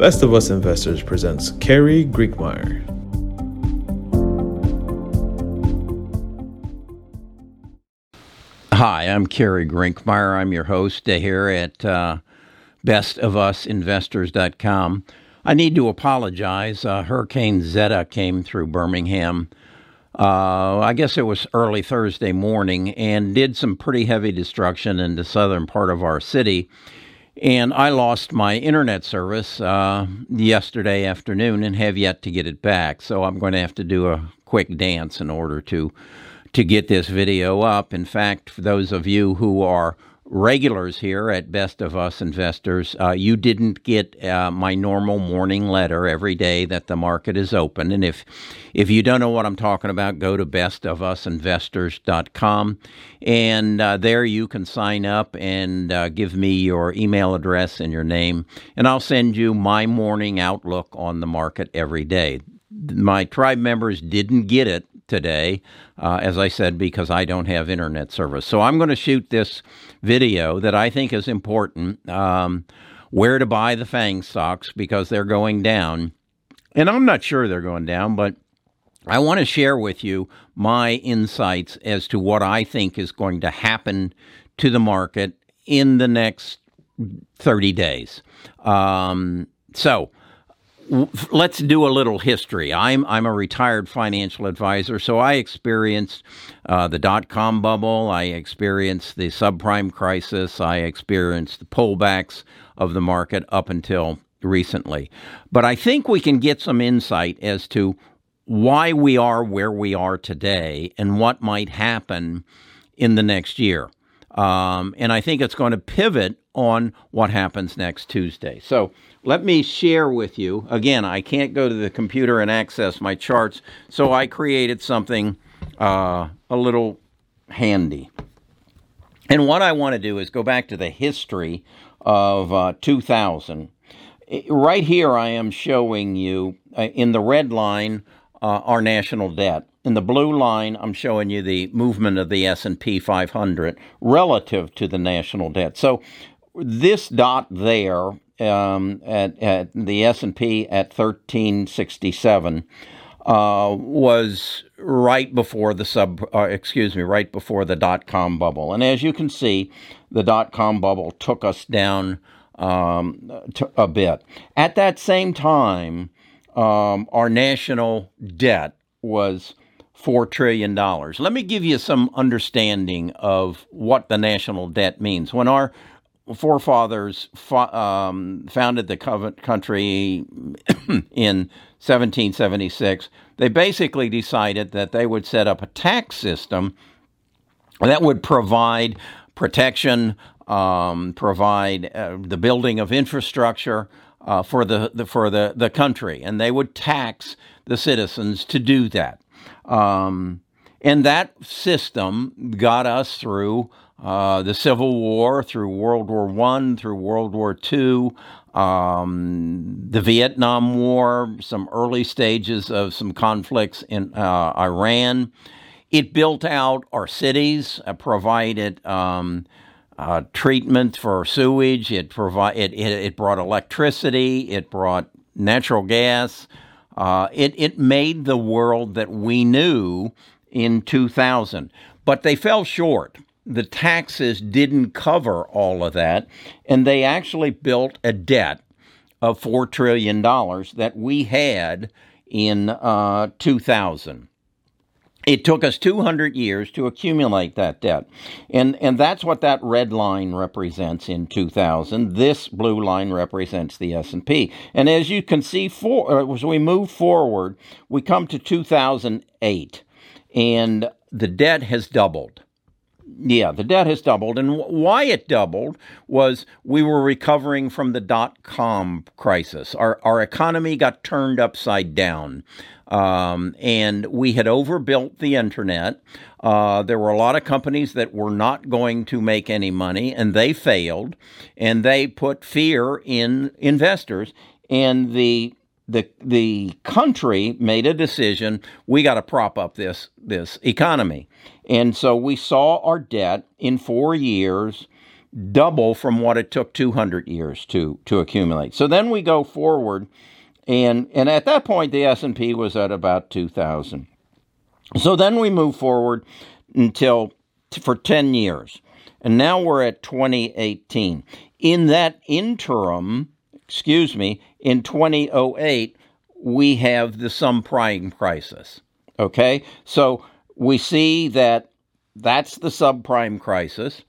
Best of Us Investors presents Kerry Grinkmeyer. Hi, I'm Kerry Grinkmeyer. I'm your host here at uh, bestofusinvestors.com. I need to apologize. Uh, Hurricane Zeta came through Birmingham. Uh, I guess it was early Thursday morning and did some pretty heavy destruction in the southern part of our city. And I lost my internet service uh, yesterday afternoon and have yet to get it back. So I'm going to have to do a quick dance in order to to get this video up. In fact, for those of you who are regulars here at Best of Us Investors, uh, you didn't get uh, my normal morning letter every day that the market is open. And if if you don't know what I'm talking about, go to bestofusinvestors.com, and uh, there you can sign up and uh, give me your email address and your name, and I'll send you my morning outlook on the market every day. My tribe members didn't get it today, uh, as I said, because I don't have internet service. So I'm going to shoot this video that I think is important um, where to buy the FANG stocks because they're going down. And I'm not sure they're going down, but I want to share with you my insights as to what I think is going to happen to the market in the next 30 days. Um, so, let's do a little history. I'm I'm a retired financial advisor, so I experienced uh, the dot com bubble. I experienced the subprime crisis. I experienced the pullbacks of the market up until recently. But I think we can get some insight as to why we are where we are today and what might happen in the next year. Um, and I think it's going to pivot on what happens next Tuesday. So let me share with you. Again, I can't go to the computer and access my charts, so I created something uh, a little handy. And what I want to do is go back to the history of uh, 2000. Right here, I am showing you uh, in the red line uh, our national debt. In the blue line, I'm showing you the movement of the S&P 500 relative to the national debt. So this dot there um, at, at the S&P at 1367 uh, was right before the sub, uh, excuse me, right before the dot com bubble. And as you can see, the dot com bubble took us down um, a bit. At that same time, um, our national debt was $4 trillion. Let me give you some understanding of what the national debt means. When our forefathers um, founded the country in 1776, they basically decided that they would set up a tax system that would provide protection, um, provide uh, the building of infrastructure uh, for the, the, for the, the country, and they would tax the citizens to do that. Um, and that system got us through uh, the Civil War, through World War One, through World War Two, um, the Vietnam War, some early stages of some conflicts in uh, Iran. It built out our cities, uh, provided um, uh, treatment for sewage. It provide it, it, it brought electricity. It brought natural gas. Uh, it it made the world that we knew in 2000, but they fell short the taxes didn't cover all of that, and they actually built a debt of $4 trillion that we had in uh, 2000. It took us 200 years to accumulate that debt. And, and that's what that red line represents in 2000. This blue line represents the S&P. And as you can see, for, uh, as we move forward, we come to 2008, and the debt has doubled. Yeah, the debt has doubled. And why it doubled was we were recovering from the dot com crisis. Our, our economy got turned upside down. Um, and we had overbuilt the internet. Uh, there were a lot of companies that were not going to make any money, and they failed. And they put fear in investors. And the the the country made a decision we got to prop up this this economy and so we saw our debt in 4 years double from what it took 200 years to to accumulate. So then we go forward and and at that point the S&P was at about 2000. So then we move forward until for 10 years. And now we're at 2018. In that interim, excuse me, in 2008 we have the subprime crisis. Okay? So we see that that's the subprime crisis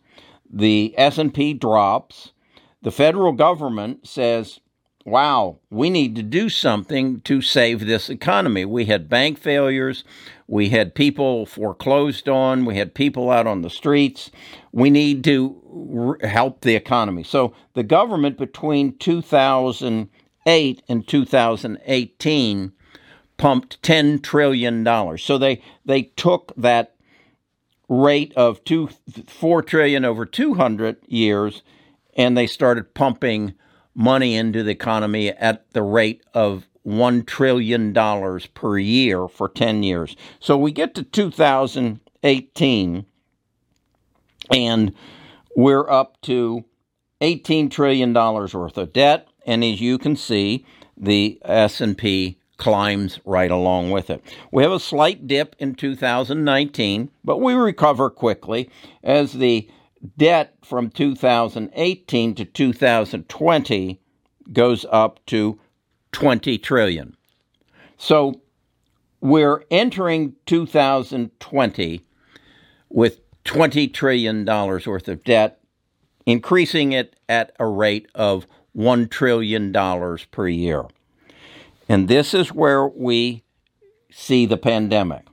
the S&P drops, the federal government says, "Wow, we need to do something to save this economy." We had bank failures, we had people foreclosed on, we had people out on the streets. We need to help the economy. So the government between 2008 and 2018 pumped 10 trillion dollars. So they they took that rate of two, 4 trillion over 200 years, and they started pumping money into the economy at the rate of $1 trillion per year for 10 years. So we get to 2018 and we're up to $18 trillion worth of debt. And as you can see, the S&P climbs right along with it. We have a slight dip in 2019, but we recover quickly as the debt from 2018 to 2020 goes up to 20 trillion. So we're entering 2020 with 20 trillion dollars worth of debt, increasing it at a rate of 1 trillion dollars per year. And this is where we see the pandemic.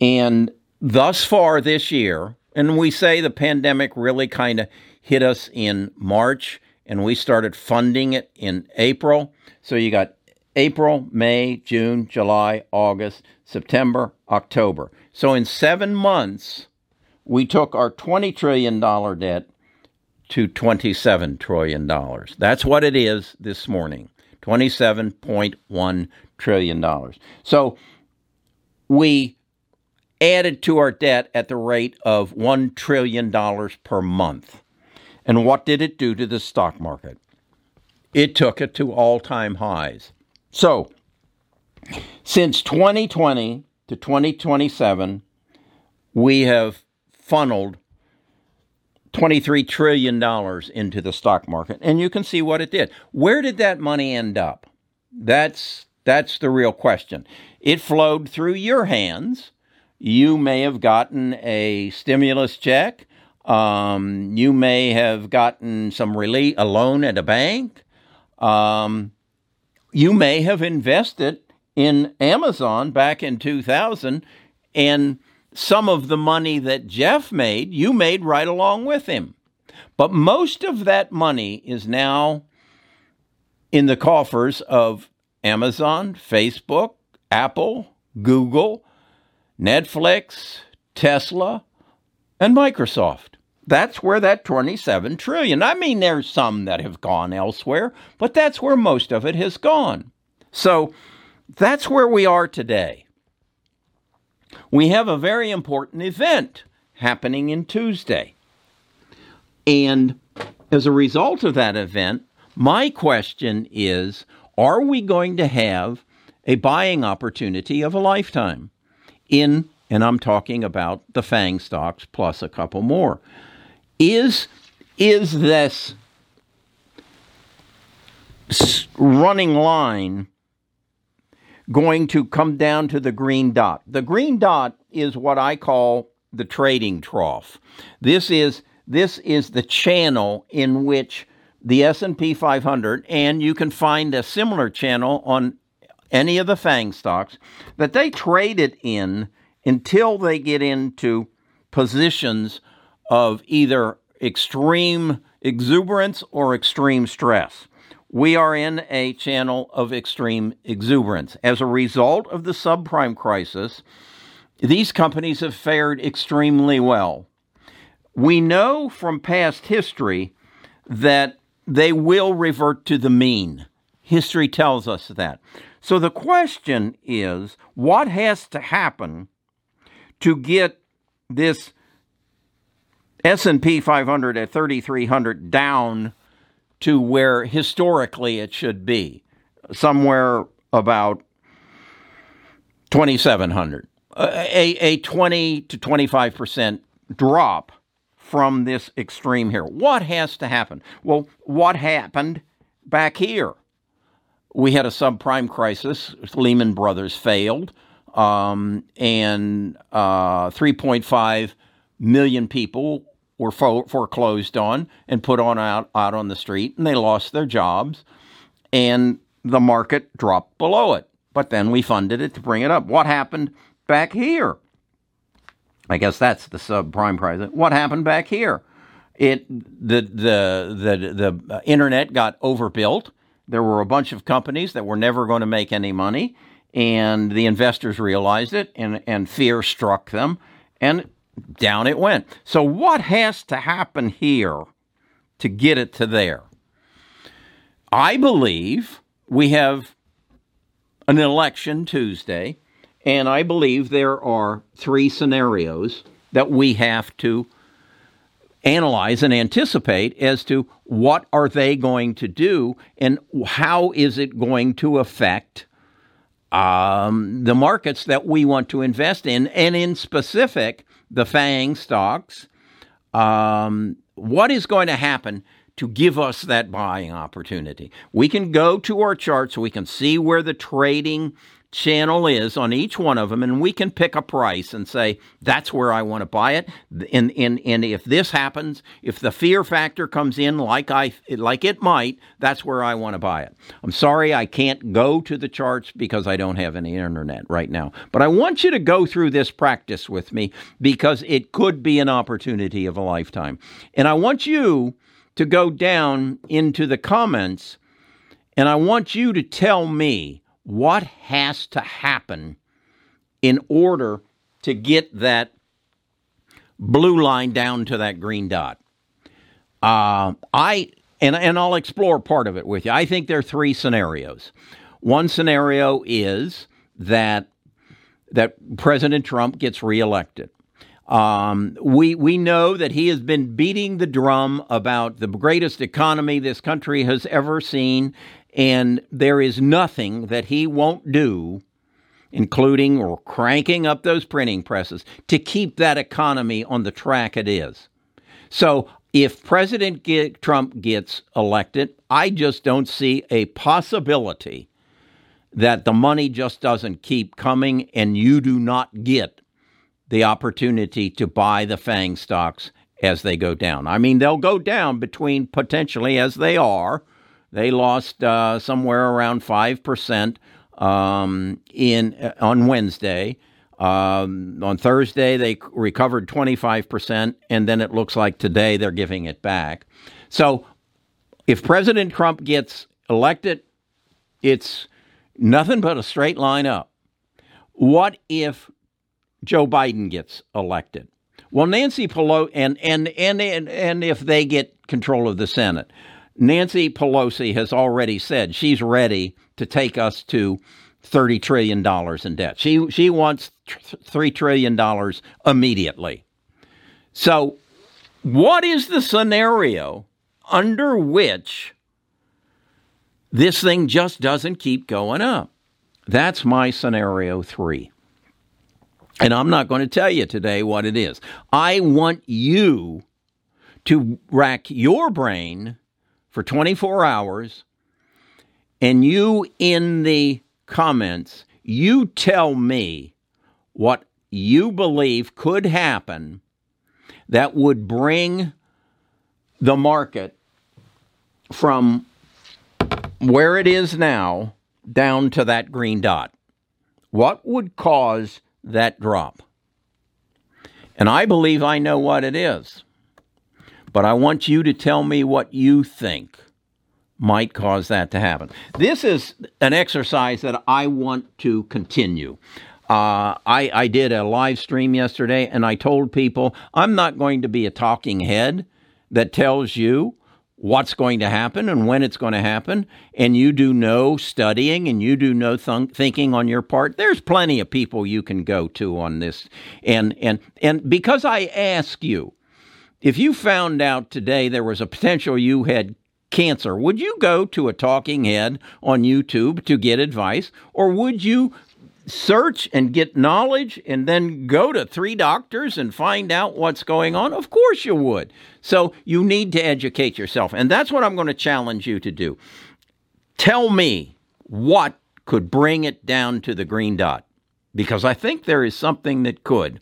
And thus far this year, and we say the pandemic really kind of hit us in March and we started funding it in April. So you got April, May, June, July, August, September, October. So in seven months, we took our $20 trillion debt to $27 trillion. That's what it is this morning. $27.1 trillion. So we added to our debt at the rate of $1 trillion per month. And what did it do to the stock market? It took it to all time highs. So, since 2020 to 2027, we have funneled $23 trillion into the stock market. And you can see what it did. Where did that money end up? That's, that's the real question. It flowed through your hands. You may have gotten a stimulus check. Um, you may have gotten some relief, a loan at a bank. Um, you may have invested in Amazon back in 2000 and some of the money that Jeff made, you made right along with him. But most of that money is now in the coffers of Amazon, Facebook, Apple, Google, Netflix, Tesla, and Microsoft. That's where that 27 trillion. I mean there's some that have gone elsewhere, but that's where most of it has gone. So that's where we are today we have a very important event happening in Tuesday. And as a result of that event, my question is are we going to have a buying opportunity of a lifetime in, and I'm talking about the FANG stocks plus a couple more? Is, is this running line going to come down to the green dot. The green dot is what I call the trading trough. This is this is the channel in which the S&P 500 and you can find a similar channel on any of the FANG stocks that they trade it in until they get into positions of either extreme exuberance or extreme stress we are in a channel of extreme exuberance. As a result of the subprime crisis, these companies have fared extremely well. We know from past history that they will revert to the mean. History tells us that. So the question is what has to happen to get this S&P 500 at 3300 down to where historically it should be, somewhere about 2700. A, a 20 to 25% drop from this extreme here. What has to happen? Well, what happened back here? We had a subprime crisis. Lehman Brothers failed, um, and uh, 3.5 million people were foreclosed on and put on out, out on the street, and they lost their jobs, and the market dropped below it. But then we funded it to bring it up. What happened back here? I guess that's the subprime crisis. What happened back here? It the the the the internet got overbuilt. There were a bunch of companies that were never going to make any money, and the investors realized it, and and fear struck them, and down it went. So, what has to happen here to get it to there? I believe we have an election Tuesday, and I believe there are three scenarios that we have to analyze and anticipate as to what are they going to do and how is it going to affect um, the markets that we want to invest in, and in specific, the FANG stocks. Um, what is going to happen to give us that buying opportunity? We can go to our charts, we can see where the trading channel is on each one of them, and we can pick a price and say, that's where I want to buy it. And, and, and if this happens, if the fear factor comes in like, I, like it might, that's where I want to buy it. I'm sorry I can't go to the charts because I don't have any internet right now. But I want you to go through this practice with me because it could be an opportunity of a lifetime. And I want you to go down into the comments and I want you to tell me what has to happen in order to get that blue line down to that green dot. Uh, I and and I'll explore part of it with you. I think there are three scenarios. One scenario is that that President Trump gets reelected. Um, we we know that he has been beating the drum about the greatest economy this country has ever seen, and there is nothing that he won't do, including or cranking up those printing presses, to keep that economy on the track it is. So if President Trump gets elected, I just don't see a possibility that the money just doesn't keep coming and you do not get the opportunity to buy the FANG stocks as they go down. I mean, they'll go down between potentially as they are they lost uh, somewhere around five percent um, in uh, on Wednesday. Um, on Thursday, they recovered 25%, and then it looks like today they're giving it back. So, if President Trump gets elected, it's nothing but a straight line up. What if Joe Biden gets elected? Well, Nancy Pelosi, and, and, and, and, and if they get control of the Senate, Nancy Pelosi has already said she's ready to take us to $30 trillion in debt. She, she wants $3 trillion immediately. So, what is the scenario under which this thing just doesn't keep going up? That's my scenario three. And I'm not going to tell you today what it is. I want you to rack your brain for 24 hours and you in the comments, you tell me what you believe could happen that would bring the market from where it is now down to that green dot. What would cause that drop? And I believe I know what it is. But I want you to tell me what you think might cause that to happen. This is an exercise that I want to continue. Uh, I, I did a live stream yesterday and I told people I'm not going to be a talking head that tells you what's going to happen and when it's going to happen, and you do no studying and you do no th- thinking on your part. There's plenty of people you can go to on this, and and and because I ask you, if you found out today there was a potential you had cancer, would you go to a talking head on YouTube to get advice? Or would you search and get knowledge and then go to three doctors and find out what's going on? Of course you would. So you need to educate yourself. And that's what I'm going to challenge you to do. Tell me what could bring it down to the green dot because I think there is something that could.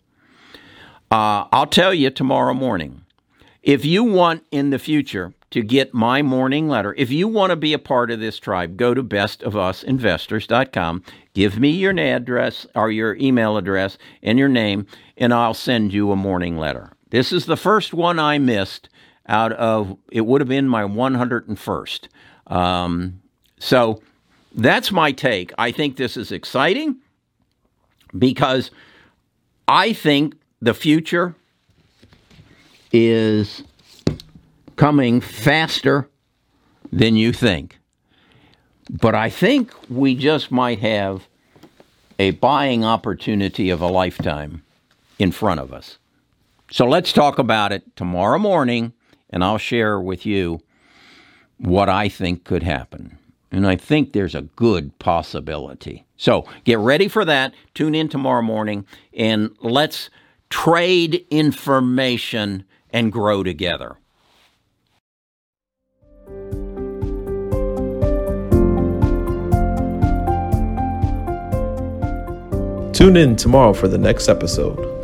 Uh, I'll tell you tomorrow morning. If you want in the future to get my morning letter, if you want to be a part of this tribe, go to bestofusinvestors.com. Give me your address or your email address and your name, and I'll send you a morning letter. This is the first one I missed out of, it would have been my 101st. Um, so that's my take. I think this is exciting because I think the future is coming faster than you think. But I think we just might have a buying opportunity of a lifetime in front of us. So let's talk about it tomorrow morning, and I'll share with you what I think could happen. And I think there's a good possibility. So get ready for that. Tune in tomorrow morning, and let's trade information and grow together. Tune in tomorrow for the next episode.